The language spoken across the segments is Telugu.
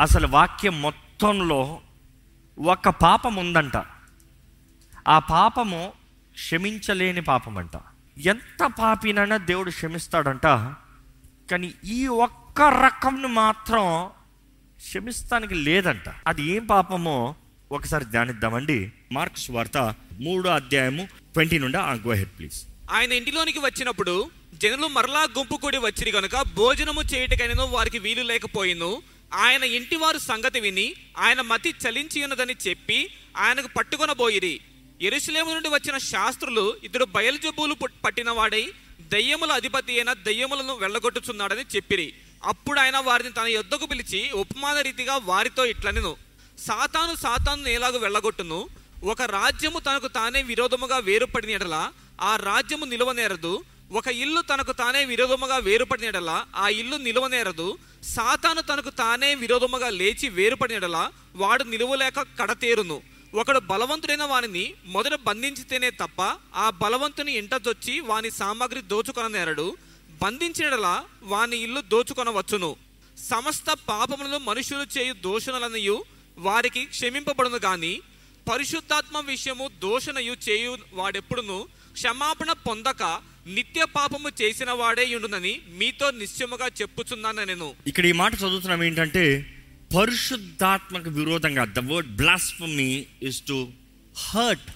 అసలు వాక్యం మొత్తంలో ఒక పాపం ఉందంట ఆ పాపము క్షమించలేని పాపం అంట ఎంత పాపినైనా దేవుడు క్షమిస్తాడంట. కానీ ఈ ఒక్క రకంను మాత్రం క్షమిస్తానికి లేదంట. అది ఏం పాపమో ఒకసారి ధ్యానిద్దామండి. మార్క్స్ వార్త మూడో అధ్యాయము ట్వంటీ నుండి గో హెడ్ ప్లీజ్. ఆయన ఇంటిలోనికి వచ్చినప్పుడు జనులు మరలా గుంపు కూడి వచ్చిరి కనుక భోజనము చేయుటకైనను వారికి వీలు లేకపోయిను. ఆయన ఇంటివారు సంగతి విని ఆయన మతి చలించి ఉన్నదని చెప్పి ఆయనకు పట్టుకొనబోయిరి. ఎరుసలేము నుండి వచ్చిన శాస్త్రులు ఇద్దరు బయలుజబ్బులు పట్టిన వాడై దయ్యముల అధిపతి అయిన దయ్యములను వెళ్ళగొట్టుచున్నాడని చెప్పిరి. అప్పుడు ఆయన వారిని తన యొద్దకు పిలిచి ఉపమాన రీతిగా వారితో ఇట్లనెను. సాతాను సాతాను ఎలాగో వెళ్ళగొట్టును. ఒక రాజ్యము తనకు తానే విరోధముగా వేరుపడిన ఎడల ఆ రాజ్యము నిలువనేరదు. ఒక ఇల్లు తనకు తానే విరోధముగా వేరుపడినడలా ఆ ఇల్లు నిలువనేరదు సాతాను తనకు తానే విరోధముగా లేచి వేరుపడినడలా వాడు నిలువలేక కడతేరును. ఒకడు బలవంతుడైన వానిని మొదట బంధించితేనే తప్ప ఆ బలవంతుని ఇంటొచ్చి వాని సామాగ్రి దోచుకొననేరడు. బంధించినడలా వాని ఇల్లు దోచుకొనవచ్చును. సమస్త పాపములను మనుషులు చేయు దోషణలనియు వారికి క్షమింపబడును గాని పరిశుద్ధాత్మ విషయము దోషణయు చేయు వాడెప్పుడును క్షమాపణ పొందక నిత్య పాపము చేసిన వాడే ఉండునని మీతో నిశ్చయముగా చెప్పుచున్నాను నేను ఇక్కడ ఈ మాట చదువుతున్నాం ఏంటంటే పరిశుద్ధాత్మక విరోధంగా the word blasphemy is to hurt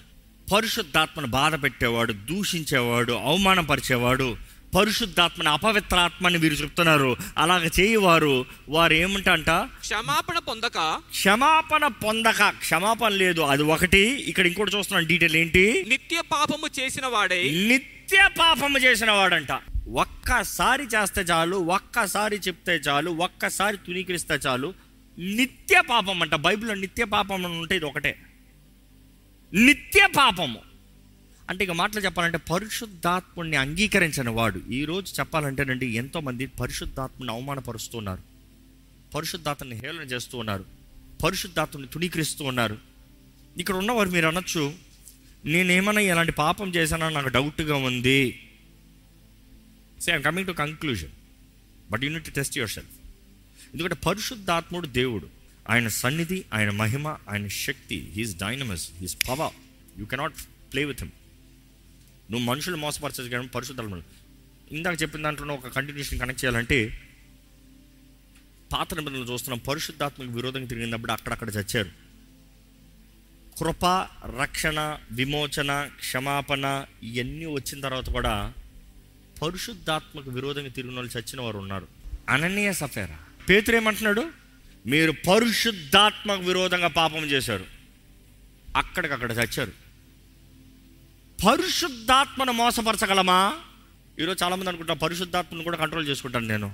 పరిశుద్ధాత్మను బాధ పెట్టేవాడు దూషించేవాడు అవమానపరిచేవాడు పరిశుద్ధాత్మని అపవిత్రాత్మని వీరు చెప్తున్నారు. అలాగ చేయవారు వారు ఏమంటంట? క్షమాపణ పొందక. క్షమాపణ పొందక. క్షమాపణ లేదు. అది ఒకటి. ఇక్కడ ఇంకోటి చూస్తున్నాం డీటెయిల్ ఏంటి? నిత్య పాపము చేసిన వాడే. నిత్య పాపము చేసిన వాడంట. ఒక్కసారి చేస్తే చాలు ఒక్కసారి చెప్తే చాలు ఒక్కసారి తునీకరిస్తే చాలు. నిత్య పాపం అంట. బైబిల్లో నిత్య పాపం ఉంటే ఇది ఒకటే. నిత్య పాపము. అంటే ఇక మాటలు చెప్పాలంటే పరిశుద్ధాత్ముడిని అంగీకరించని వాడు. ఈరోజు చెప్పాలంటేనండి ఎంతోమంది పరిశుద్ధాత్మని అవమానపరుస్తున్నారు. పరిశుద్ధాత్మని హేళన చేస్తూ ఉన్నారు పరిశుద్ధాత్మని తుణీకరిస్తూ ఉన్నారు. ఇక్కడ ఉన్నవారు మీరు అనొచ్చు నేనేమన్నా ఇలాంటి పాపం చేశానని నాకు డౌట్గా ఉంది. Say I'm coming to conclusion but you need to test yourself ఎందుకంటే పరిశుద్ధాత్ముడు దేవుడు. ఆయన సన్నిధి ఆయన మహిమ ఆయన శక్తి his dynamis his power you cannot play with him నువ్వు మనుషులు మోసపరచదు కానీ పరిశుద్ధాత్మ ఇందాక చెప్పిన దాంట్లో ఒక కంటిన్యూషన్ కనెక్ట్ చేయాలంటే పాత నిబంధనలు చూస్తున్నాం పరిశుద్ధాత్మకు విరోధంగా తిరిగినప్పుడు అక్కడక్కడ చచ్చారు. కృప రక్షణ విమోచన క్షమాపణ ఇవన్నీ వచ్చిన తర్వాత కూడా పరిశుద్ధాత్మకు విరోధంగా తిరిగిన వాళ్ళు చచ్చిన వారు ఉన్నారు. అననీయ సఫేరా. పేతురు ఏమంటున్నాడు? మీరు పరిశుద్ధాత్మకు విరోధంగా పాపం చేశారు. అక్కడికక్కడ చచ్చారు. పరిశుద్ధాత్మను మోసపరచగలమా? ఈరోజు చాలామంది అనుకుంటారు పరిశుద్ధాత్మను కూడా కంట్రోల్ చేసుకుంటాను నేను.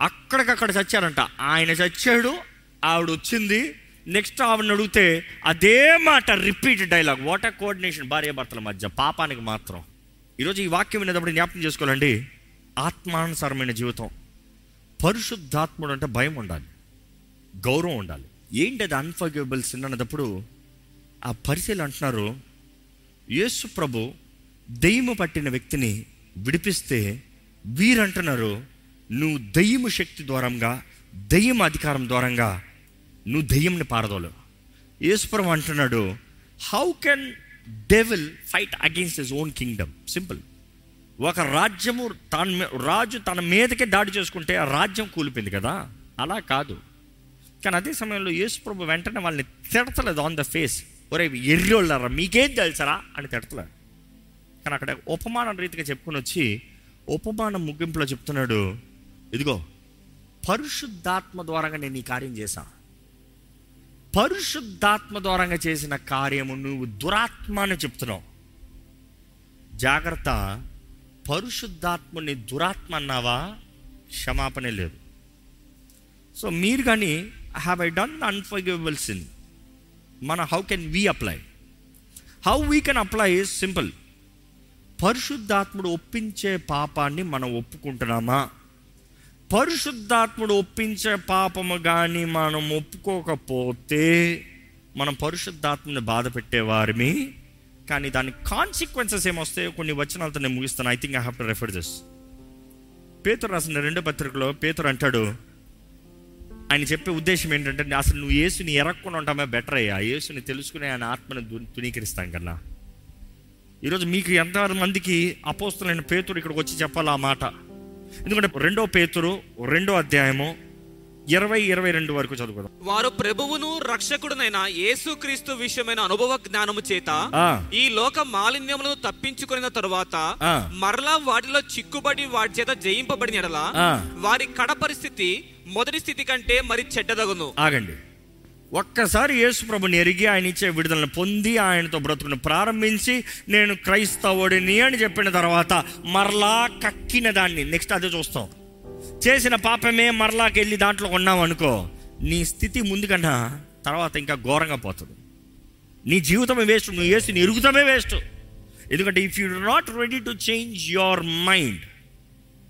అక్కడికక్కడ చచ్చారంట. ఆయన చచ్చాడు ఆవిడ వచ్చింది. నెక్స్ట్ ఆవిడని అడిగితే అదే మాట repeat dialogue what a coordination భార్య భర్తల మధ్య పాపానికి మాత్రం. ఈరోజు ఈ వాక్యం వినేటప్పుడు జ్ఞాపకం చేసుకోవాలండి. ఆత్మానుసారమైన జీవితం. పరిశుద్ధాత్ముడు అంటే భయం ఉండాలి. గౌరవం ఉండాలి. ఏంటి అది అన్ఫర్గివబుల్ సిన్ అన్నప్పుడు ఆ పరిశీలి అంటున్నారు యేసు ప్రభు దెయ్యము పట్టిన వ్యక్తిని విడిపిస్తే వీరంటున్నారు నువ్వు దెయ్యము శక్తి ద్వారంగా దెయ్యం అధికారం ద్వారంగా నువ్వు దెయ్యంని పారదోలు. యేసుప్రభు అంటున్నాడు how can devil fight against his own kingdom simple ఒక రాజ్యము తన రాజు తన మీదకే దాడి చేసుకుంటే ఆ రాజ్యం కూలిపోయింది కదా? అలా కాదు. కానీ అదే సమయంలో యేసుప్రభు వెంటనే వాళ్ళని తిడతలేదు ఆన్ ద ఫేస్ ఒరే ఎర్రోళ్ళరా మీకేం తెలుసరా అని తిడతలేదు కానీ అక్కడ ఉపమానం రీతిగా చెప్పుకొని వచ్చి ఉపమానం ముగింపులో చెప్తున్నాడు ఇదిగో పరిశుద్ధాత్మ ద్వారాగా నేను ఈ కార్యం చేశా. పరిశుద్ధాత్మ ద్వారంగా చేసిన కార్యము నువ్వు దురాత్మ అని చెప్తున్నావు. జాగ్రత్త పరిశుద్ధాత్మని దురాత్మ అన్నావా? క్షమాపణే లేదు. సో మీరు కానీ have I done unforgivable sin మన how can we apply how we can apply is simple పరిశుద్ధాత్ముడు ఒప్పించే పాపాన్ని మనం ఒప్పుకుంటున్నామా? పరిశుద్ధాత్ముడు ఒప్పించే పాపము కానీ మనం ఒప్పుకోకపోతే మనం పరిశుద్ధాత్మని బాధ పెట్టేవారిమి. కానీ దాని కాన్సిక్వెన్సెస్ ఏమొస్తాయో కొన్ని వచనాలతో నేను ముగిస్తాను I think I have to refer this పేతురు రాసిన రెండో పత్రికలో పేతురు అంటాడు ఆయన చెప్పే ఉద్దేశం ఏంటంటే అసలు నువ్వు యేసుని ఎరక్కుని ఉంటామే బెటర్ అయ్యా. యేసుని తెలుసుకునే ఆయన ఆత్మను తునీకరిస్తాం కన్నా. ఈరోజు మీకు ఎంత మందికి అపోస్తులైన పేతురు ఇక్కడికి వచ్చి చెప్పాలి ఆ మాట? ఎందుకంటే రెండో పేతురు రెండో అధ్యాయము ఇరవై ఇరవై రెండు వరకు చదువుకుందాం వారు ప్రభువును రక్షకుడునైన యేసుక్రీస్తు విషయమైన అనుభవ జ్ఞానము చేత. ఈ లోక మాలిన్యములను తప్పించుకున్న తరువాత. మరలా వాటిలో చిక్కుబడి వాటి చేత జయింపబడిన ఎడల. వారి కడ పరిస్థితి మొదటి స్థితి కంటే మరి చెడ్డదగును ఆగండి ఒక్కసారి యేసు ప్రభుని ఎరిగి ఆయన ఇచ్చే విడుదలను పొంది ఆయనతో బ్రతుకును ప్రారంభించి నేను క్రైస్తవుడిని అని చెప్పిన తర్వాత మరలా కక్కిన దాన్ని నెక్స్ట్ అదే చూస్తాం చేసిన పాపమే మరలాకి వెళ్ళి దాంట్లో ఉన్నాం అనుకో నీ స్థితి ముందుకన్నా తర్వాత ఇంకా ఘోరంగా పోతుంది. నీ జీవితమే వేస్ట్ నువ్వు వేసి నీ ఎరుగుతమే వేస్ట్. ఎందుకంటే if you not ready to change your mind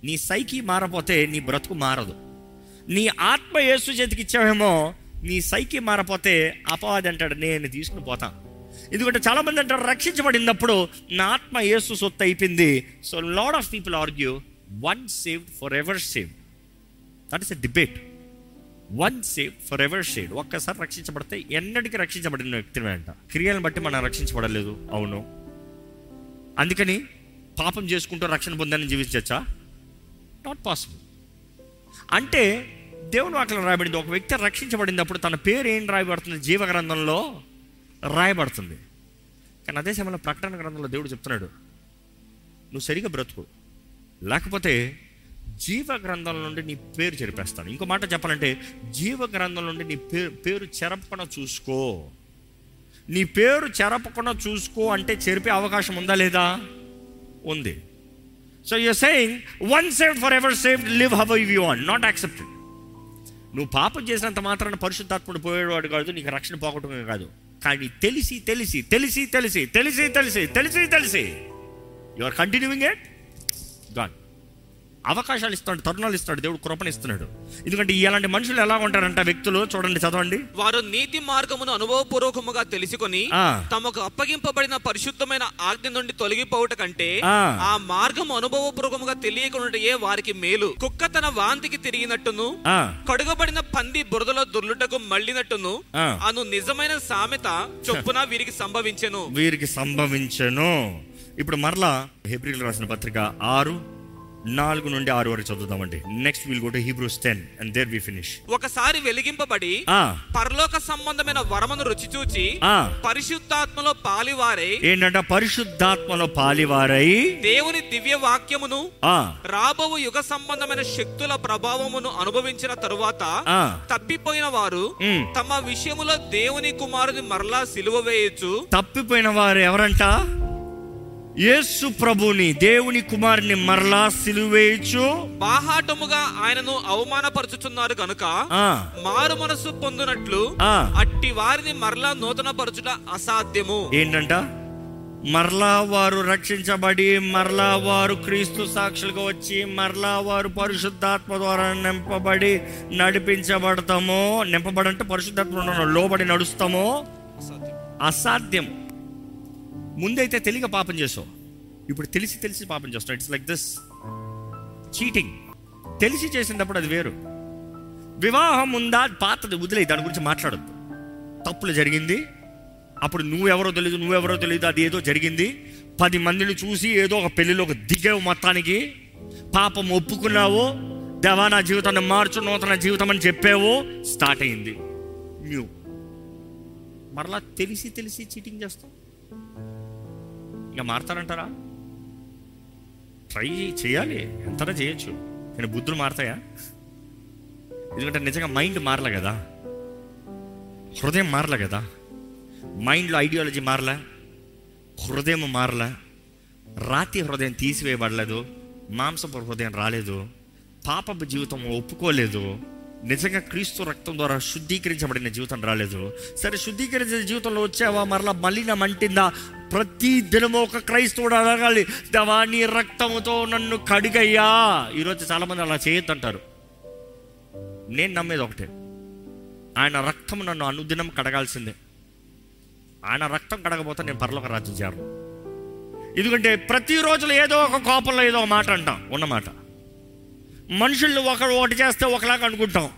నీ సైకి మారపోతే నీ బ్రతుకు మారదు. నీ ఆత్మ యేసు చేతికి ఇచ్చావేమో నీ సైకి మారపోతే అపవాది అంటాడు నేను తీసుకుని పోతాను ఎందుకంటే చాలామంది అంటారు రక్షించబడినప్పుడు నా ఆత్మ యేసు సొత్తు అయిపోయింది. So lot of people argue one saved forever saved that is a debate one save forever saved ఒక్కసారి రక్షించబడితే ఎన్నటికీ రక్షించబడిన వ్యక్తిని అంట. క్రియలను బట్టి మనం రక్షించబడలేదు. అవును. అందుకని పాపం చేసుకుంటూ రక్షణ పొందని జీవించచ్చా? నాట్ పాసిబుల్ అంటే దేవుని వాక్యం రాయబడింది ఒక వ్యక్తి రక్షించబడినప్పుడు తన పేరు ఏం రాయబడుతుంది? జీవ గ్రంథంలో రాయబడుతుంది. కానీ అదే సమయంలో ప్రకటన గ్రంథంలో దేవుడు చెప్తున్నాడు నువ్వు సరిగా బ్రతుకు. లేకపోతే జీవ గ్రంథం నుండి నీ పేరు చెరిపేస్తాను ఇంకో మాట చెప్పాలంటే జీవ గ్రంథం నుండి నీ పేరు పేరు చెరపకుండా చూసుకో నీ పేరు చెరపకుండా చూసుకో అంటే చెరిపే అవకాశం ఉందా లేదా ఉంది so you saying one saved forever saved live how you want not accepted నువ్వు పాపం చేసినంత మాత్రాన పరిశుద్ధాత్ముడు పోయేవాడు కాదు నీకు రక్షణ పోగొట్టమే కాదు కానీ తెలిసి తెలిసి తెలిసి తెలిసి తెలిసి తెలిసి తెలిసి తెలిసి యు ఆర్ కంటిన్యూయింగ్ ఇట్ అవకాశాలు ఇస్తాడు తరుణాలు ఇస్తాడు దేవుడు కృపణ ఇస్తున్నాడు ఎందుకంటే ఇలాంటి మనుషులు ఎలా ఉంటారంట వ్యక్తులు? చూడండి చదవండి. వారు నీతి మార్గమును అనుభవపూర్వకముగా తెలుసుకొని. తమకు అప్పగింపబడిన పరిశుద్ధమైన ఆజ్ఞ నుండి తొలగిపోవుట కంటే ఆ. మార్గం అనుభవపూర్వకముగా తెలియకుండా వారికి మేలు. కుక్క తన వాంతికి తిరిగినట్టును కడుగబడిన పంది బురదలో దొర్లుటకు మళ్ళినట్టును. అను నిజమైన సామెత చొప్పున వీరికి సంభవించెను. వీరికి సంభవించను. ఇప్పుడు మరలా హెబ్రిల్ రాసిన పత్రిక ఆరు నాలుగు నుండి ఆరు వరకు చదువుదామండి. Next will go to Hebrews ten and there we finish ఒకసారి వెలిగింపబడి ఆ. పరలోక సంబంధమైన వరమును రుచి చూచి. పరిశుద్ధాత్మలో పాలివారై ఏంటంట? పరిశుద్ధాత్మలో పాలివారై దేవుని దివ్య వాక్యమును రాబో యుగ సంబంధమైన శక్తుల ప్రభావమును అనుభవించిన తరువాత తప్పిపోయిన వారు. తమ విషయములో దేవుని కుమారుని మరలా సిలువ వేయచ్చు తప్పిపోయిన వారు ఎవరంట? యేసు ప్రభుని దేవుని కుమారుని మరలా సిలువేయచ్చు బాహాటముగా ఆయనను అవమానపరచుచున్నారు గనుక ఆ. మారు మనసు పొందినట్లు. అట్టి వారిని మరలా నూతన పరచుట అసాధ్యము. ఏంటంట? మరలా వారు రక్షించబడి మరలా వారు క్రీస్తు సాక్షులుగా వచ్చి మరలా వారు పరిశుద్ధాత్మ ద్వారా నింపబడి నడిపించబడతామో నింపబడంటే పరిశుద్ధాత్మ లోబడి నడుస్తామో? అసాధ్యం. ముందైతే తెలియక పాపం చేసావు. ఇప్పుడు తెలిసి తెలిసి పాపం చేస్తావు ఇట్స్ లైక్ దిస్ చీటింగ్ తెలిసి చేసినప్పుడు అది వేరు. వివాహం ఉందా? పాతది వదిలే దాని గురించి మాట్లాడద్దు. తప్పులు జరిగింది. అప్పుడు నువ్వెవరో తెలియదు నువ్వెవరో తెలియదు అది ఏదో జరిగింది. పది మందిని చూసి ఏదో ఒక పెళ్ళిలోకి దిగావు మొత్తానికి. పాపం ఒప్పుకున్నావు. దేవా నా జీవితాన్ని మార్చు నూతన జీవితం అని చెప్పావు. స్టార్ట్ అయింది. న్యూ మరలా తెలిసి తెలిసి చీటింగ్ చేస్తాం ఇంకా మారతారంటారా ట్రై చేయాలి. ఎంతనా చేయొచ్చు. కానీ బుద్ధులు మారతాయా? ఎందుకంటే నిజంగా మైండ్ మారలే కదా. హృదయం మారలే కదా. మైండ్లో ఐడియాలజీ మారలే. హృదయం మారలే. రాతి హృదయం తీసివేయబడలేదు. మాంసపు హృదయం రాలేదు. పాపపు జీవితం ఒప్పుకోలేదు. నిజంగా క్రీస్తు రక్తం ద్వారా శుద్ధీకరించబడిన జీవితం రాలేదు. సరే శుద్ధీకరించిన జీవితంలో వచ్చావా? మరలా మలినం అంటిందా? ప్రతి దినము ఒక క్రైస్తవుడు అడగాలి దేవా నీ రక్తముతో నన్ను కడిగయ్యా. ఈరోజు చాలామంది అలా చేయొద్దంటారు. నేను నమ్మేది ఒకటే. ఆయన రక్తం నన్ను అనుదినం కడగాల్సిందే. ఆయన రక్తం కడగపోతే నేను పరలోక రాజ్యం చేరను. ఎందుకంటే ప్రతిరోజులో ఏదో ఒక కోపంలో ఏదో ఒక మాట అంటాం ఉన్నమాట. మనుషుల్ని ఒకరు ఒకటి చేస్తే ఒకలాగా అనుకుంటాం.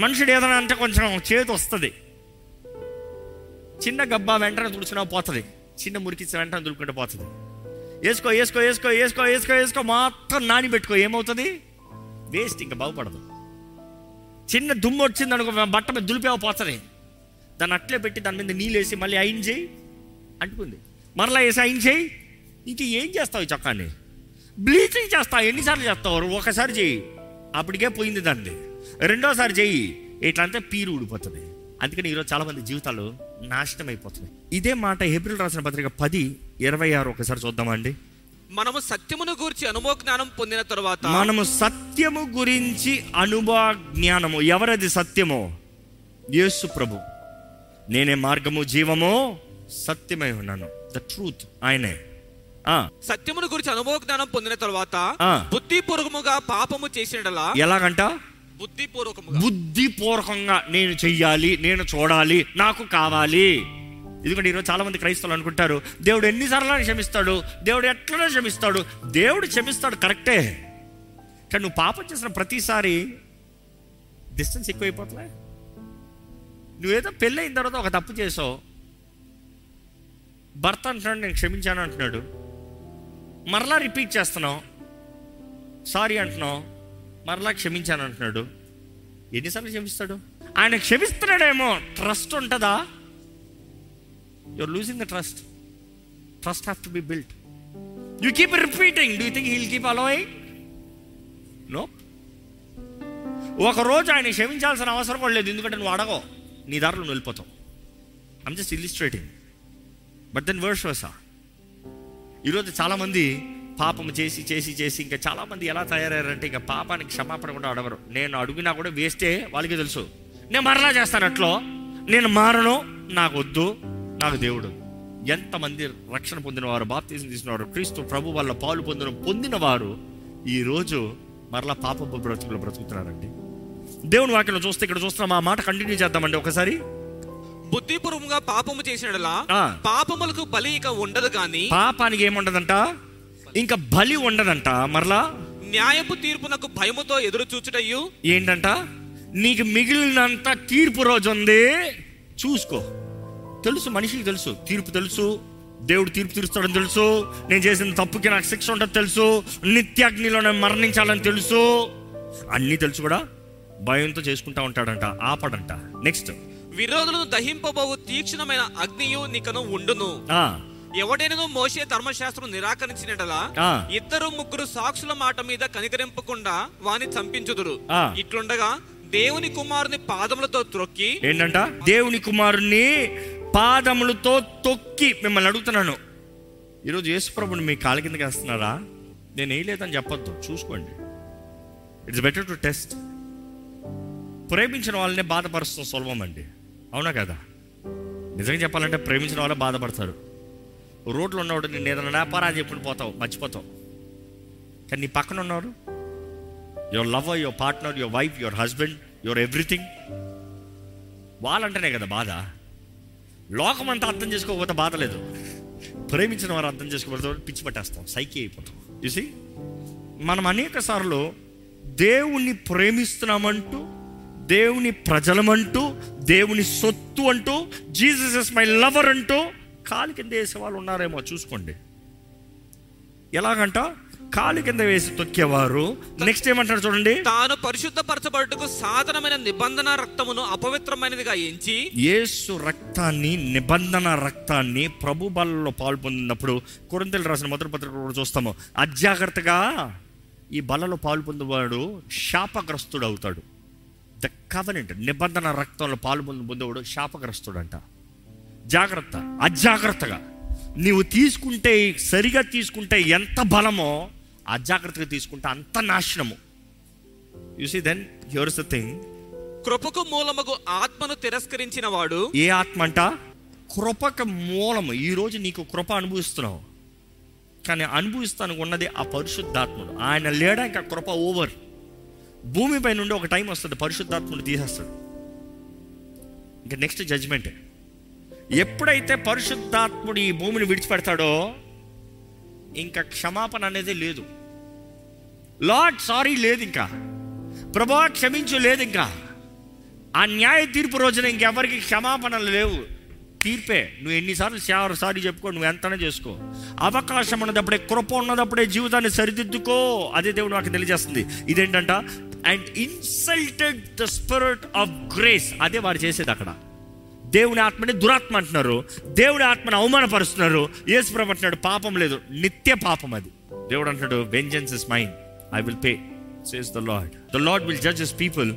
మనుషుడు ఏదైనా అంటే కొంచెం చేతి వస్తుంది. చిన్న గబ్బా వెంటనే తుడుచున్నా పోతుంది. చిన్న మురికి వెంటనే దులుపుకుంటే పోతుంది. వేసుకో వేసుకో వేసుకో వేసుకో వేసుకో వేసుకో మాత్రం నాని పెట్టుకో ఏమవుతుంది? వేస్ట్ ఇంకా బాగుపడదు. చిన్న దుమ్ము వచ్చింది అనుకో బట్ట మీద దులిపేవ పోతుంది. దాన్ని అట్లే పెట్టి దాని మీద నీళ్ళు వేసి మళ్ళీ అయిన చేయి. అంటుకుంది. మరలా వేసి ఐన్ చేయి. ఇంక ఏం చేస్తావు ఈ చొక్కాన్ని బ్లీచింగ్ చేస్తావు ఎన్నిసార్లు చేస్తావు? ఒకసారి చెయ్యి. అప్పటికే పోయింది దాన్ని రెండోసారి చెయ్యి. ఇట్లంతా పీరు ఊడిపోతుంది. అందుకని ఈరోజు చాలా మంది జీవితాలు నాశనం అయిపోతున్నాయి ఇదే మాట ఏప్రిల్ రాసిన పత్రిక పది ఇరవై ఆరు ఒకసారి చూద్దామండి మనము సత్యమును గూర్చి అనుభవ జ్ఞానం పొందిన తరువాత మనము సత్యము గురించి అనుభవ జ్ఞానము. ఎవరది సత్యమో? యేసు ప్రభు. నేనే మార్గము జీవము సత్యమై ఉన్నాను. ద ట్రూత్ ఆయనే. సత్యమును గురించి అనుభవ జ్ఞానం పొందిన తరువాత. బుద్ధిపూర్వకముగా పాపము చేసినలా ఎలాగంట? బుద్ధిపూర్వకముగా. బుద్ధిపూర్వకంగా నేను చెయ్యాలి నేను చూడాలి నాకు కావాలి. ఎందుకంటే ఈరోజు చాలా మంది క్రైస్తవులు అనుకుంటారు దేవుడు ఎన్నిసార్లు క్షమిస్తాడు దేవుడు ఎట్లనే క్షమిస్తాడు? దేవుడు క్షమిస్తాడు కరెక్టే. కానీ నువ్వు పాపం చేసిన ప్రతిసారి డిస్టెన్స్ ఎక్కువైపోతులే. నువ్వేదో పెళ్ళైన తర్వాత ఒక తప్పు చేసావు. భర్త అంటున్నాడు నేను క్షమించాను అంటున్నాడు. మరలా రిపీట్ చేస్తున్నావు. సారీ అంటున్నావు. మరలా క్షమించాను అంటున్నాడు. ఎన్నిసార్లు క్షమిస్తాడు? ఆయన క్షమిస్తున్నాడేమో. ట్రస్ట్ ఉంటుందా? You're losing the trust trust have to be built you keep repeating do think he'll keep allowing no ఒక రోజు ఆయన క్షమించాల్సిన అవసరం కూడా లేదు. ఎందుకంటే నువ్వు అడగవు. నీ దారిలో నువ్వు వెళ్ళిపోతావు. I'm just illustrating but then vice versa ఈరోజు చాలామంది పాపం చేసి చేసి చేసి ఇంకా చాలామంది ఎలా తయారయ్యారంటే ఇంకా పాపానికి క్షమాపణ కూడా అడగరు. నేను అడిగినా కూడా వేస్తే వాళ్ళకి తెలుసు. నేను మరలా చేస్తాను అట్లో. నేను మారను. నాకు వద్దు. నాకు దేవుడు. ఎంతమంది రక్షణ పొందినవారు బాప్తీసం తీసినవారు క్రీస్తు ప్రభు వల్ల పాలు పొందిన పొందినవారు ఈరోజు మరలా పాప బ్రతుకులు బ్రతుకుతున్నారండి. దేవుని వాక్యం చూస్తే ఇక్కడ చూస్తున్నాం. ఆ మాట కంటిన్యూ చేద్దామండి ఒకసారి. బుద్ధిపూర్వకంగా పాపము చేసినలా. పాపములకు బలి ఇక ఉండదు గాని పాపానికి ఏముండదంట ఇంకా బలి ఉండదంట మరలా? న్యాయపు తీర్పునకు భయముతో ఎదురు చూచుటయు? ఏంటంట? నీకు మిగిలినంత తీర్పు రోజు ఉంది చూసుకో. తెలుసు మనిషికి తెలుసు. తీర్పు తెలుసు దేవుడు తీర్పు తీరుస్తాడని తెలుసు నేను చేసిన తప్పుకి నాకు శిక్ష ఉంటుంది తెలుసు నిత్యాగ్నిలో నేను మరణించాలని తెలుసు. అన్నీ తెలుసు కూడా భయంతో చేసుకుంటా ఉంటాడంట ఆపడంట. నెక్స్ట్ విరోధులను దహింపబోవు తీక్షణమైన అగ్నియు నీకను ఉండును. ఆ. ఎవడైనను మోసే ధర్మశాస్త్రం నిరాకరించినట్లా ఆ. ఇద్దరు ముగ్గురు సాక్షుల మాట మీద కనికరింపకుండా వాని చంపించుదురు. ఇట్లుండగా దేవుని కుమారుని పాదములతో త్రొక్కి ఏంటంట? దేవుని కుమారుణ్ణి పాదములతో తొక్కి మిమ్మల్ని అడుగుతున్నాను. ఈరోజు యేసుప్రభుని మీ కాళ్ళ కిందకి వేస్తున్నారా? నేను వేయలేదని చెప్పొద్దు. చూసుకోండి. ఇట్స్ బెటర్ టు టెస్ట్ ప్రేమించిన వాళ్ళనే బాధపరుస్తాం సులభం అండి. అవునా కదా? నిజంగా చెప్పాలంటే ప్రేమించిన వాళ్ళే బాధపడతారు. రోడ్లో ఉన్నవాడు నేను ఏదైనా నేపారా చెప్పుకుని పోతావు మర్చిపోతావు. కానీ నీ పక్కన ఉన్నవారు your lover your partner your wife your husband your everything వాళ్ళంటేనే కదా బాధ. లోకం అంతా అర్థం చేసుకోకపోతే బాధ లేదు. ప్రేమించిన వారు అర్థం చేసుకోకపోతే పిచ్చి పట్టేస్తాం సైకి అయిపోతాం. చూసి మనం అనేక సార్లు దేవుణ్ణి ప్రేమిస్తున్నామంటూ దేవుని ప్రజలమంటూ దేవుని సొత్తు అంటూ జీసస్ ఇస్ మై లవర్ అంటూ కాలు కింద వేసే వాళ్ళు ఉన్నారేమో చూసుకోండి. ఎలాగంట? కాలు కింద వేసి తొక్కేవారు. నెక్స్ట్ ఏమంటారు చూడండి? తాను పరిశుద్ధపరచబడుటకు సాధనమైన నిబంధన రక్తమును అపవిత్రమైనదిగా ఎంచి యేసు రక్తాన్ని నిబంధన రక్తాన్ని ప్రభు బలలో పాలు పొందినప్పుడు కొరింతలు రాసిన మొదటి పత్రిక కూడా చూస్తాము. అజాగ్రత్తగా ఈ బలలో పాలు పొందేవాడు శాపగ్రస్తుడు అవుతాడు. ద కవనెంట్ నిబంధన రక్తంలో పాలు పొంది పొందేవాడు శాపగ్రస్తుడంట. జాగ్రత్త అజాగ్రత్తగా. నీవు తీసుకుంటే సరిగా తీసుకుంటే ఎంత బలమో అజాగ్రత్తగా తీసుకుంటే అంత నాశనము. You see then here's the thing కృపకు మూలమగు ఆత్మను తిరస్కరించిన వాడు ఏ ఆత్మ అంట? కృపక మూలము. ఈరోజు నీకు కృప అనుభవిస్తున్నావు. కానీ అనుభవిస్తానికి ఉన్నది ఆ పరిశుద్ధాత్ముడు. ఆయన లేడా? ఇంకా కృప ఓవర్. భూమిపై నుండి ఒక టైం వస్తుంది పరిశుద్ధాత్ముడు తీసేస్తాడు. ఇంకా నెక్స్ట్ జడ్జ్మెంట్ ఎప్పుడైతే పరిశుద్ధాత్ముడు ఈ భూమిని విడిచిపెడతాడో ఇంకా క్షమాపణ అనేది లేదు. లార్డ్ సారీ లేదు ఇంకా. ప్రభా క్షమించు లేదు ఇంకా. ఆ న్యాయ తీర్పు రోజున ఇంకెవరికి క్షమాపణలు లేవు. తీర్పే. నువ్వు ఎన్నిసార్లు సారీ చెప్పుకో నువ్వు ఎంతనే చేసుకో. అవకాశం ఉన్నదప్పుడే కృప ఉన్నదప్పుడే జీవితాన్ని సరిదిద్దుకో. అదే దేవుడు నాకు తెలియజేస్తుంది. ఇదేంటంట? And insulted the spirit of grace అదే వారు చేసేది అక్కడ. దేవుని ఆత్మని దురాత్మ అంటున్నారు. దేవుని ఆత్మని అవమానపరుస్తున్నారు. యేసు ప్రభు అంటున్నాడు పాపం లేదు. నిత్య పాపం అది. దేవుడు అంటున్నాడు vengeance is mine I will pay says the Lord the Lord will judges people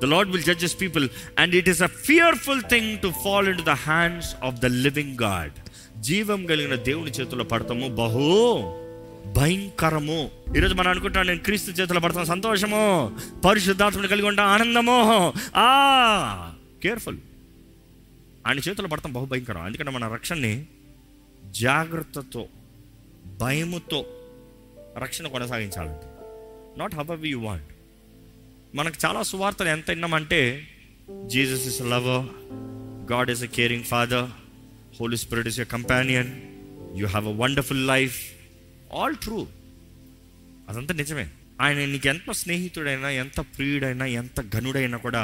the Lord will judges people and it is a fearful thing to fall into the hands of the living God జీవం కలిగిన దేవుని చేతుల్లో పడతాము బహు. భయంకరము. ఈరోజు మనం అనుకుంటాం నేను క్రీస్తు చేతిలో పడతాను. సంతోషము. పరిశుద్ధాత్మను కలిగి ఉంటాం ఆనందము. ఆ! కేర్ఫుల్. ఆయన చేతుల్లో పడతాం బహు భయంకరం. ఎందుకంటే మన రక్షణని జాగ్రత్తతో భయముతో రక్షణ కొనసాగించాలండి not how we you want మనకు చాలా సువార్తలు ఎంత విన్నామంటే Jesus is love God is a caring father Holy Spirit is a companion you have a wonderful life all true అదంతా నిజమే. ఆయన నీకు ఎంత స్నేహితుడైనా ఎంత ప్రియుడైనా ఎంత ఘనుడైనా కూడా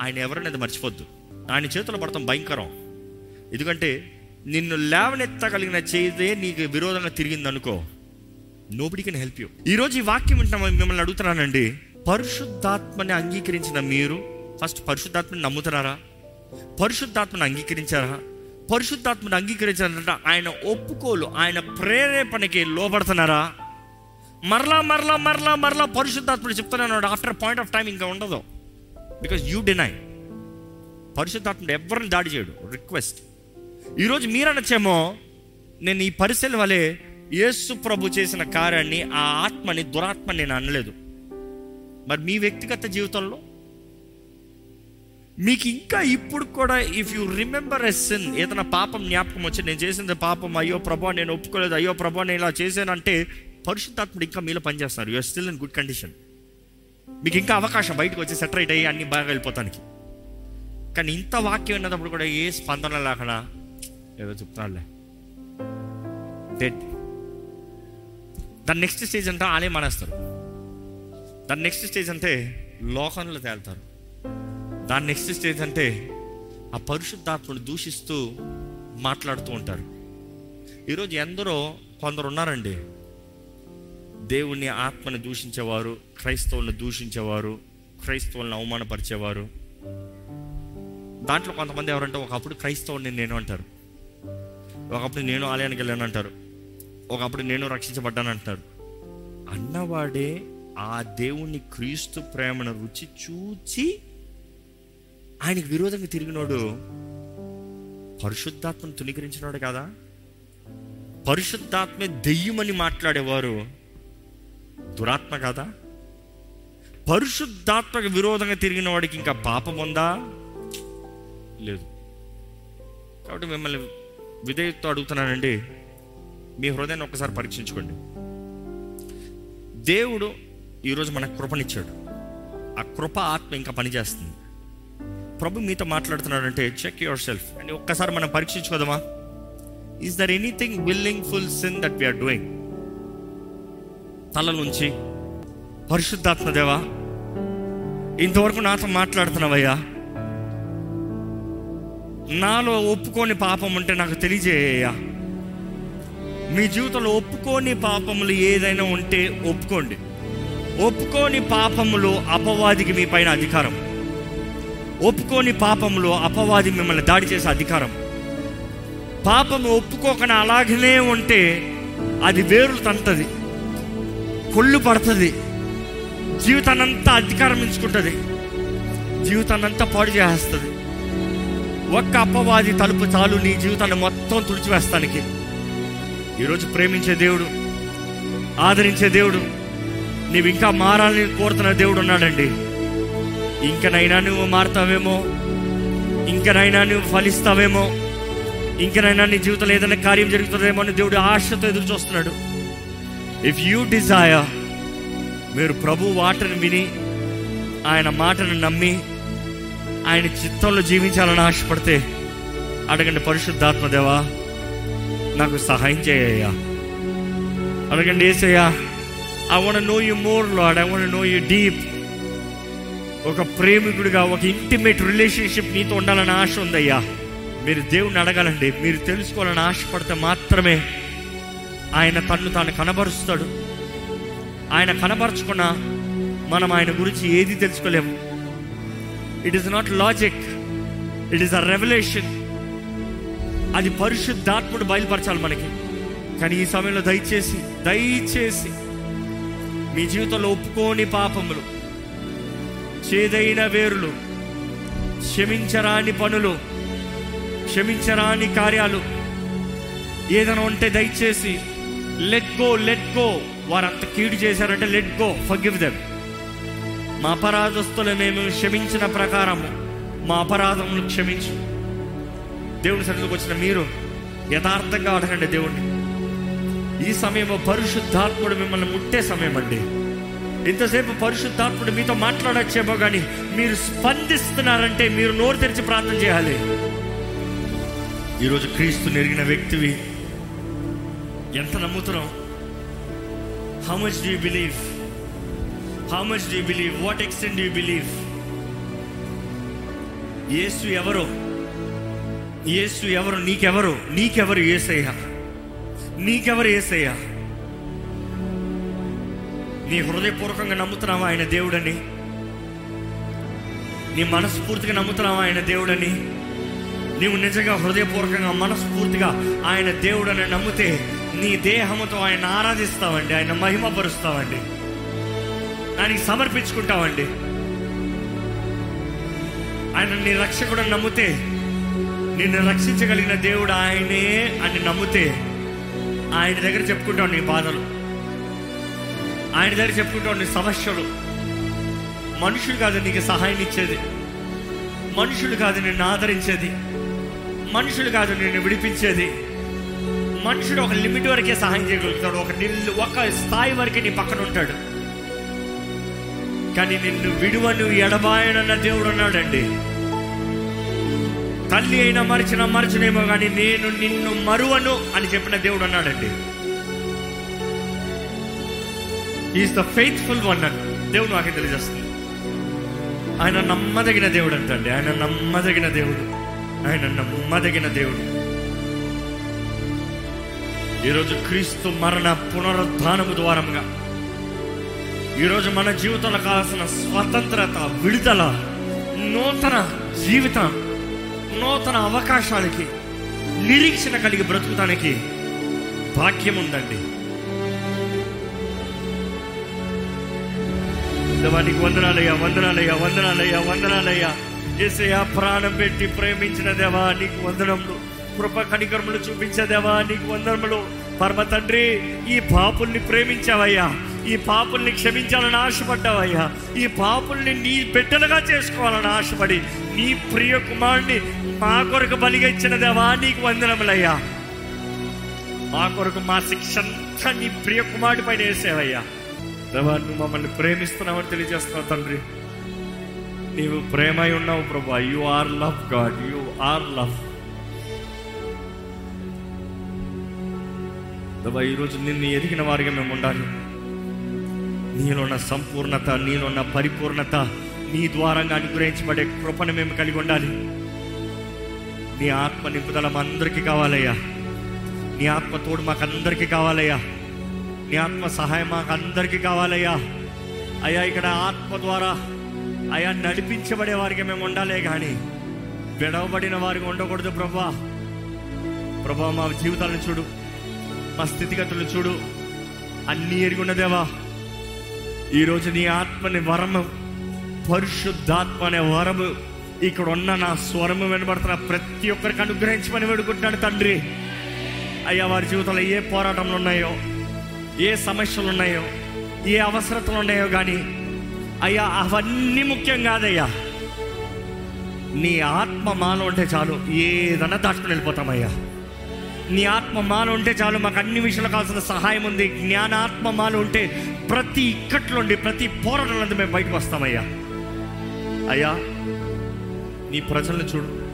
ఆయన ఎవరనేది మర్చిపోద్దు. ఆయన చేతులు పడతాం భయంకరం. ఎందుకంటే నిన్ను లేవనెత్తగలిగిన చేదే నీకు విరోధంగా తిరిగింది అనుకో నోబడి కెన్ హెల్ప్ యూ ఈరోజు ఈ వాక్యం వింటున్నా మిమ్మల్ని అడుగుతున్నానండి. పరిశుద్ధాత్మని అంగీకరించిన మీరు ఫస్ట్ పరిశుద్ధాత్మని నమ్ముతున్నారా? పరిశుద్ధాత్మని అంగీకరించారా? పరిశుద్ధాత్మను అంగీకరించారంటే ఆయన ఒప్పుకోలు ఆయన ప్రేరేపణకి లోపడుతున్నారా మరలా మరలా మరలా మరలా పరిశుద్ధాత్ముడు చెప్తున్నాడు ఆఫ్టర్ పాయింట్ ఆఫ్ టైం ఇంకా ఉండదు. బికాస్ యూ డినై పరిశుద్ధాత్ముడు ఎవరిని దాడి చేయడు? రిక్వెస్ట్ ఈరోజు మీరనొచ్చేమో నేను ఈ పరిశీలన వలె యేసు ప్రభు చేసిన కార్యాన్ని ఆ ఆత్మని దురాత్మని నేను అనలేదు. మరి మీ వ్యక్తిగత జీవితంలో? మీకు ఇంకా ఇప్పుడు కూడా if you remember a sin ఏదైనా పాపం జ్ఞాపకం వచ్చి నేను చేసింది పాపం అయ్యో ప్రభా నేను ఒప్పుకోలేదు అయ్యో ప్రభా నేను ఇలా చేశానంటే పరిశుద్ధాత్ముడు ఇంకా మీలో పనిచేస్తున్నారు you're still in good condition మీకు ఇంకా అవకాశం బయటకు వచ్చి సెటరైట్ అయ్యి అన్ని బాగా వెళ్ళిపోతానికి. కానీ ఇంత వాక్యం ఉన్నప్పుడు కూడా ఏ స్పందన లేకుండా ఏదో చెప్తానులే. డెడ్ దాని నెక్స్ట్ స్టేజ్ అంటే ఆలయం మానేస్తారు. దాని నెక్స్ట్ స్టేజ్ అంటే లోకంలో తేలుతారు. దాని నెక్స్ట్ స్టేజ్ అంటే ఆ పరిశుద్ధాత్మను దూషిస్తూ మాట్లాడుతూ ఉంటారు. ఈరోజు ఎందరో కొందరు ఉన్నారండి. దేవుని ఆత్మని దూషించేవారు క్రైస్తవులను దూషించేవారు క్రైస్తవులను అవమానపరిచేవారు. దాంట్లో కొంతమంది ఎవరంటే ఒకప్పుడు క్రైస్తవుని నేను అంటారు. ఒకప్పుడు నేను ఆలయానికి వెళ్ళాను అంటారు. ఒకప్పుడు నేను రక్షించబడ్డాను అంటారు. అన్నవాడే ఆ దేవుని క్రీస్తు ప్రేమను రుచి చూచి ఆయనకు విరోధంగా తిరిగినోడు పరిశుద్ధాత్మను తునీకరించినాడు కదా? పరిశుద్ధాత్మే దెయ్యమని మాట్లాడేవారు దురాత్మ కాదా? పరిశుద్ధాత్మకు విరోధంగా తిరిగిన వాడికి ఇంకా పాపం ఉందా? లేదు. కాబట్టి మిమ్మల్ని విధేయతతో అడుగుతున్నానండి. మీ హృదయాన్ని ఒక్కసారి పరీక్షించుకోండి. దేవుడు ఈరోజు మనకు కృపనిచ్చాడు. ఆ కృప ఆత్మ ఇంకా పనిచేస్తుంది. ప్రభు మీతో మాట్లాడుతున్నాడంటే చెక్ యువర్ సెల్ఫ్ అని ఒక్కసారి మనం పరీక్షించుకోదామా? Is there anything willing full sin that we are doing తల నుంచి పరిశుద్ధాత్మ దేవా ఇంతవరకు నాతో మాట్లాడుతున్నావయ్యా. నాలో ఒప్పుకోని పాపం ఉంటే నాకు తెలియజేయ్యా. మీ జీవితంలో ఒప్పుకోని పాపములు ఏదైనా ఉంటే ఒప్పుకోండి. ఒప్పుకోని పాపములు అపవాదికి మీ పైన అధికారం. ఒప్పుకోని పాపంలో అపవాది మిమ్మల్ని దాడి చేసే అధికారం. పాపము ఒప్పుకోకుండా అలాగనే ఉంటే అది వేరులు తంతది. కొళ్ళు పడుతుంది. జీవితాన్నంతా అధికారం ఎంచుకుంటుంది. జీవితాన్నంతా పాడు చేస్తుంది ఒక్క అప్పవాది తలుపు చాలు నీ జీవితాన్ని మొత్తం తుడిచివేస్తానికి. ఈరోజు ప్రేమించే దేవుడు ఆదరించే దేవుడు నీవు ఇంకా మారాలని కోరుతున్న దేవుడు ఉన్నాడండి. ఇంకనైనా నువ్వు మారుతావేమో? ఇంకనైనా నువ్వు ఫలిస్తావేమో? ఇంకనైనా నీ జీవితంలో ఏదైనా కార్యం జరుగుతుందేమో అని దేవుడు ఆశతో ఎదురు చూస్తున్నాడు. ఇఫ్ యూ డిజైర్ మీరు ప్రభు వాటను విని ఆయన మాటను నమ్మి ఆయన చిత్తంలో జీవించాలని ఆశపడితే అడగండి పరిశుద్ధాత్మదేవా నాకు సహాయం చేయ్యా అడగండి ఏసయ్యా I want know you more Lord I want know you deep ఒక ప్రేమికుడిగా ఒక ఇంటిమేట్ రిలేషన్షిప్ నీతో ఉండాలని ఆశ ఉందయ్యా. మీరు దేవుని అడగాలండి. మీరు తెలుసుకోవాలని ఆశపడితే మాత్రమే ఆయన తన్ను తాను కనబరుస్తాడు. ఆయన కనబరచుకున్న మనం ఆయన గురించి ఏది తెలుసుకోలేము. It is not logic it is a revolution అది పరిశుద్ధాత్ముడు బయలుపరచాలి మనకి. కానీ ఈ సమయంలో దయచేసి దయచేసి మీ జీవితంలో ఒప్పుకోని పాపములు చేదైన వేరులు క్షమించరాని పనులు క్షమించరాని కార్యాలు. ఏదైనా ఉంటే దయచేసి లెట్ గో లెట్ గో వారంత కీడు చేశారంటే లెట్ గో ఫగివ్ దెమ్ మా అపరాధస్తులు మేము క్షమించిన ప్రకారము మా అపరాధములు క్షమించు. దేవుని సన్నిధికి వచ్చిన మీరు యథార్థంగా అడగండి దేవుణ్ణి. ఈ సమయంలో పరిశుద్ధాత్ముడు మిమ్మల్ని ముట్టే సమయం అండి ఇంతసేపు పరిశుద్ధాత్ముడు మీతో మాట్లాడచ్చేమో కానీ మీరు స్పందిస్తున్నారంటే మీరు నోరు తెరిచి ప్రార్థన చేయాలి. ఈరోజు క్రీస్తు నెరిగిన వ్యక్తివి. ఎంత నమ్ముతున్నాం? How much do believe how much do believe what extent you believe యేసు ఎవరు? యేసు ఎవరు? నీకెవరు? నీకెవరు ఏసయ్యా నీకెవరు ఏసయ్యా నీ హృదయపూర్వకంగా నమ్ముతున్నావా ఆయన దేవుడని? నీ మనస్ఫూర్తిగా నమ్ముతున్నావా ఆయన దేవుడని? నీవు నిజంగా హృదయపూర్వకంగా మనస్ఫూర్తిగా ఆయన దేవుడని నమ్మితే నీ దేహముతో ఆయన ఆరాధిస్తావండి ఆయన మహిమపరుస్తావండి. ఆయనకి సమర్పించుకుంటావండి. ఆయన నీ రక్షకుడు నమ్మితే నిన్ను రక్షించగలిగిన దేవుడు ఆయనే అని నమ్మితే ఆయన దగ్గర చెప్పుకుంటావు నీ బాధలు. ఆయన దగ్గర చెప్పుకుంటావు నీ సమస్యలు మనుషులు కాదు నీకు సహాయం ఇచ్చేది. మనుషులు కాదు నిన్ను ఆదరించేది. మనుషులు కాదు నిన్ను విడిపించేది. మనుషుడు ఒక లిమిట్ వరకే సహాయం చేయగలుగుతాడు. ఒక నిల్లు ఒక స్థాయి వరకే నీ పక్కన ఉంటాడు. కానీ నిన్ను విడువను ఎడబాయనన్న దేవుడు ఉన్నాడండి. తల్లి అయినా మరిచిన మరచనేమో కానీ నేను నిన్ను మరువను అని చెప్పిన దేవుడు అన్నాడండి ఈస్ ద ఫెయిత్ఫుల్ వన్ అని దేవుడు నాకే తెలియజేస్తుంది ఆయన నమ్మదగిన దేవుడు అంటండి. ఆయన నమ్మదగిన దేవుడు. ఆయన నమ్మదగిన దేవుడు. ఈరోజు క్రీస్తు మరణ పునరుద్ధానము ద్వారంగా ఈరోజు మన జీవితంలో కావాల్సిన స్వతంత్రత విడుదల నూతన జీవితం నూతన అవకాశాలకి నిరీక్షణ కలిగి బ్రతుకుతానికి భాగ్యం ఉందండి వాటికి నీకు వందనాలయ్యా వందనాలయ్యా వందనాలయ్యా వందనాలయ్యా. ఏసయ్యా ప్రాణం పెట్టి ప్రేమించిన దేవా నీకు వందనములు. కృప కనికరములు చూపించే దేవా నీకు వందనములు. పరమ తండ్రి ఈ పాపుల్ని ప్రేమించావయ్యా. ఈ పాపుల్ని క్షమించాలని ఆశపడ్డావయ్యా. ఈ పాపుల్ని నీ బిడ్డలుగా చేసుకోవాలని ఆశపడి నీ ప్రియ కుమారుని మా కొరకు బలిగా ఇచ్చిన దేవా నీకు వందనములయ్యా. మా కొరకు మా శిక్ష అంతా నీ ప్రియ కుమారుడి పైన వేసేవయ్యా. నువ్వు మమ్మల్ని ప్రేమిస్తున్నావని తెలియజేస్తున్నావు తండ్రి. నీవు ప్రేమై ఉన్నావు ప్రభా. You are love God you are love ప్రభా ఈరోజు నిన్ను ఎదిగిన వారిగా మేము ఉండాలి. నీలో ఉన్న సంపూర్ణత నీలో ఉన్న పరిపూర్ణత నీ ద్వారంగా అనుగ్రహించబడే కృపను మేము కలిగి ఉండాలి. నీ ఆత్మ నింపుదల మా అందరికీ కావాలయ్యా. నీ ఆత్మ తోడు మాకు అందరికీ కావాలయ్యా. నీ ఆత్మ సహాయం మాకు అందరికీ కావాలయ్యా. అయ్యా ఇక్కడ ఆత్మ ద్వారా అయ్యా నడిపించబడే వారికి మేము ఉండాలే కానీ విడవబడిన వారికి ఉండకూడదు ప్రభా. ప్రభా మా జీవితాలను చూడు మా స్థితిగతులు చూడు అన్నీ ఎరిగి ఉన్నదేవా ఈరోజు నీ ఆత్మని వరము పరిశుద్ధాత్మ అనే వరము ఇక్కడ ఉన్న నా స్వరము వెనబడుతున్న ప్రతి ఒక్కరికి అనుగ్రహించమని వేడుకుంటున్నాడు తండ్రి. అయ్యా వారి జీవితంలో ఏ పోరాటంలు ఉన్నాయో ఏ సమస్యలు ఉన్నాయో ఏ అవసరతలు ఉన్నాయో కానీ అయ్యా అవన్నీ ముఖ్యం కాదయ్యా. నీ ఆత్మ మాలో ఉంటే చాలు ఏదన్నా దాటుకుని వెళ్ళిపోతామయ్యా. నీ ఆత్మ మాలో ఉంటే చాలు మాకు అన్ని విషయాలు కావాల్సిన సహాయం ఉంది. జ్ఞానాత్మ మాలో ఉంటే ప్రతి ఇక్కట్లోండి ప్రతి పోరాటంలో మేము బయటకు వస్తామయ్యా. అయ్యా నీ ప్రజలను చూడు.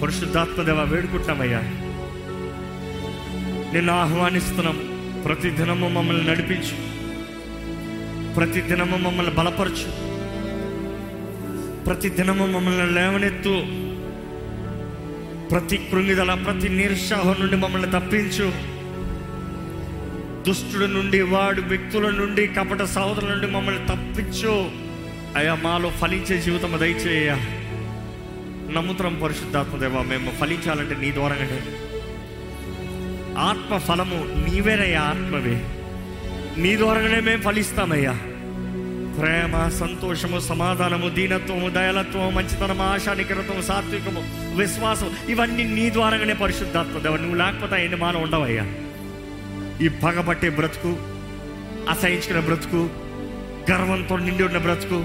పరిశుద్ధాత్మ దేవ వేడుకుంటున్నామయ్యా. నిన్ను ఆహ్వానిస్తున్నాం. ప్రతి దినము మమ్మల్ని నడిపించు. ప్రతి దినము మమ్మల్ని బలపరచు. ప్రతి దినము మమ్మల్ని లేవనెత్తు. ప్రతి కృంగిదల ప్రతి నిరుత్సాహం నుండి మమ్మల్ని తప్పించు. దుష్టుల నుండి వాడు వ్యక్తుల నుండి కపట సహోదరుల నుండి మమ్మల్ని తప్పించు. అయ్యా మాలో ఫలించే జీవితం దయచేయ. నమ్ముతరం పరిశుద్ధాత్మదేవా మేము ఫలించాలంటే నీ ద్వారానే. ఆత్మ ఫలము నీవేనయ్యా ఆత్మవే. నీ ద్వారానే మేము ఫలిస్తామయ్యా. ప్రేమ సంతోషము సమాధానము దీనత్వము దయలత్వము మంచితనము ఆశానికరత్వము సాత్వికము విశ్వాసం ఇవన్నీ నీ ద్వారానే పరిశుద్ధాత్మ దేవ. నువ్వు లేకపోతే ఎన్ని మాన ఉండవయ్యా. ఈ పగబట్టే బ్రతుకు అసహించుకునే బ్రతుకు గర్వంతో నిండి ఉన్న బ్రతుకు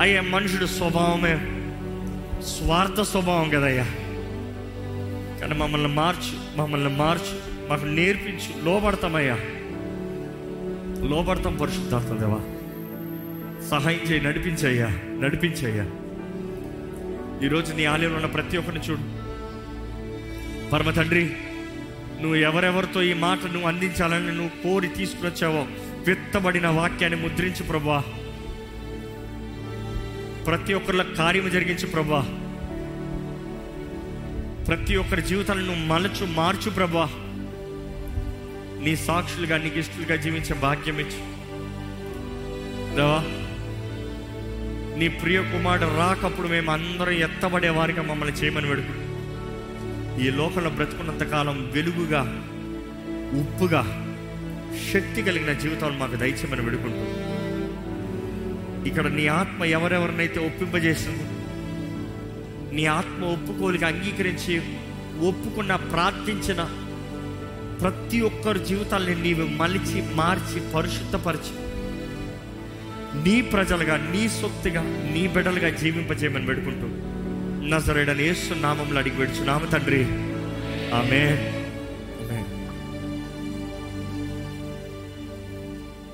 అయ్యా మనుషుడు స్వభావమే స్వార్థ స్వభావం కదయ్యా. కానీ మమ్మల్ని మార్చు. మమ్మల్ని మార్చు మాకు నేర్పించు. లోపడతామయ్యా లోపడతాం పరిశుద్ధార్థం దేవా. సహాయం చేయి నడిపించయ్యా నడిపించయ్యా. ఈరోజు నీ ఆలయంలో ఉన్న ప్రతి ఒక్కరిని చూడు. పరమ తండ్రి నువ్వు ఎవరెవరితో ఈ మాట నువ్వు అందించాలని నువ్వు కోరి తీసుకుని వచ్చావో విత్తబడిన వాక్యాన్ని ముద్రించు ప్రభా. ప్రతి ఒక్కరిలో కార్యము జరిగించు ప్రభా. ప్రతి ఒక్కరి జీవితాలను మలచు మార్చు ప్రభా. నీ సాక్షులుగా నీ ఇష్టలుగా జీవించే భాగ్యం ఇచ్చు. దేవా నీ ప్రియ కుమారుడు రాకప్పుడు మేము అందరం ఎత్తబడే వారిగా మమ్మల్ని చేయమని వేడుకు. ఈ లోకంలో బ్రతుకున్నంత కాలం వెలుగుగా ఉప్పుగా శక్తి కలిగిన జీవితాలు మాకు దయచేయమని వేడుకుంటూ ఇక్కడ నీ ఆత్మ ఎవరెవరినైతే ఒప్పింపజేసిందో నీ ఆత్మ ఒప్పుకోలిగా అంగీకరించి ఒప్పుకున్న ప్రార్థించిన ప్రతి ఒక్కరి జీవితాల్ని నీవు మలిచి మార్చి పరిశుద్ధపరిచి నీ ప్రజలుగా నీ సొత్తుగా నీ బిడ్డలుగా జీవింపజేయమని పెడుకుంటూ నజరేడని యేసు నామంలో అడిగి పెడుచు నామ తండ్రి. ఆమె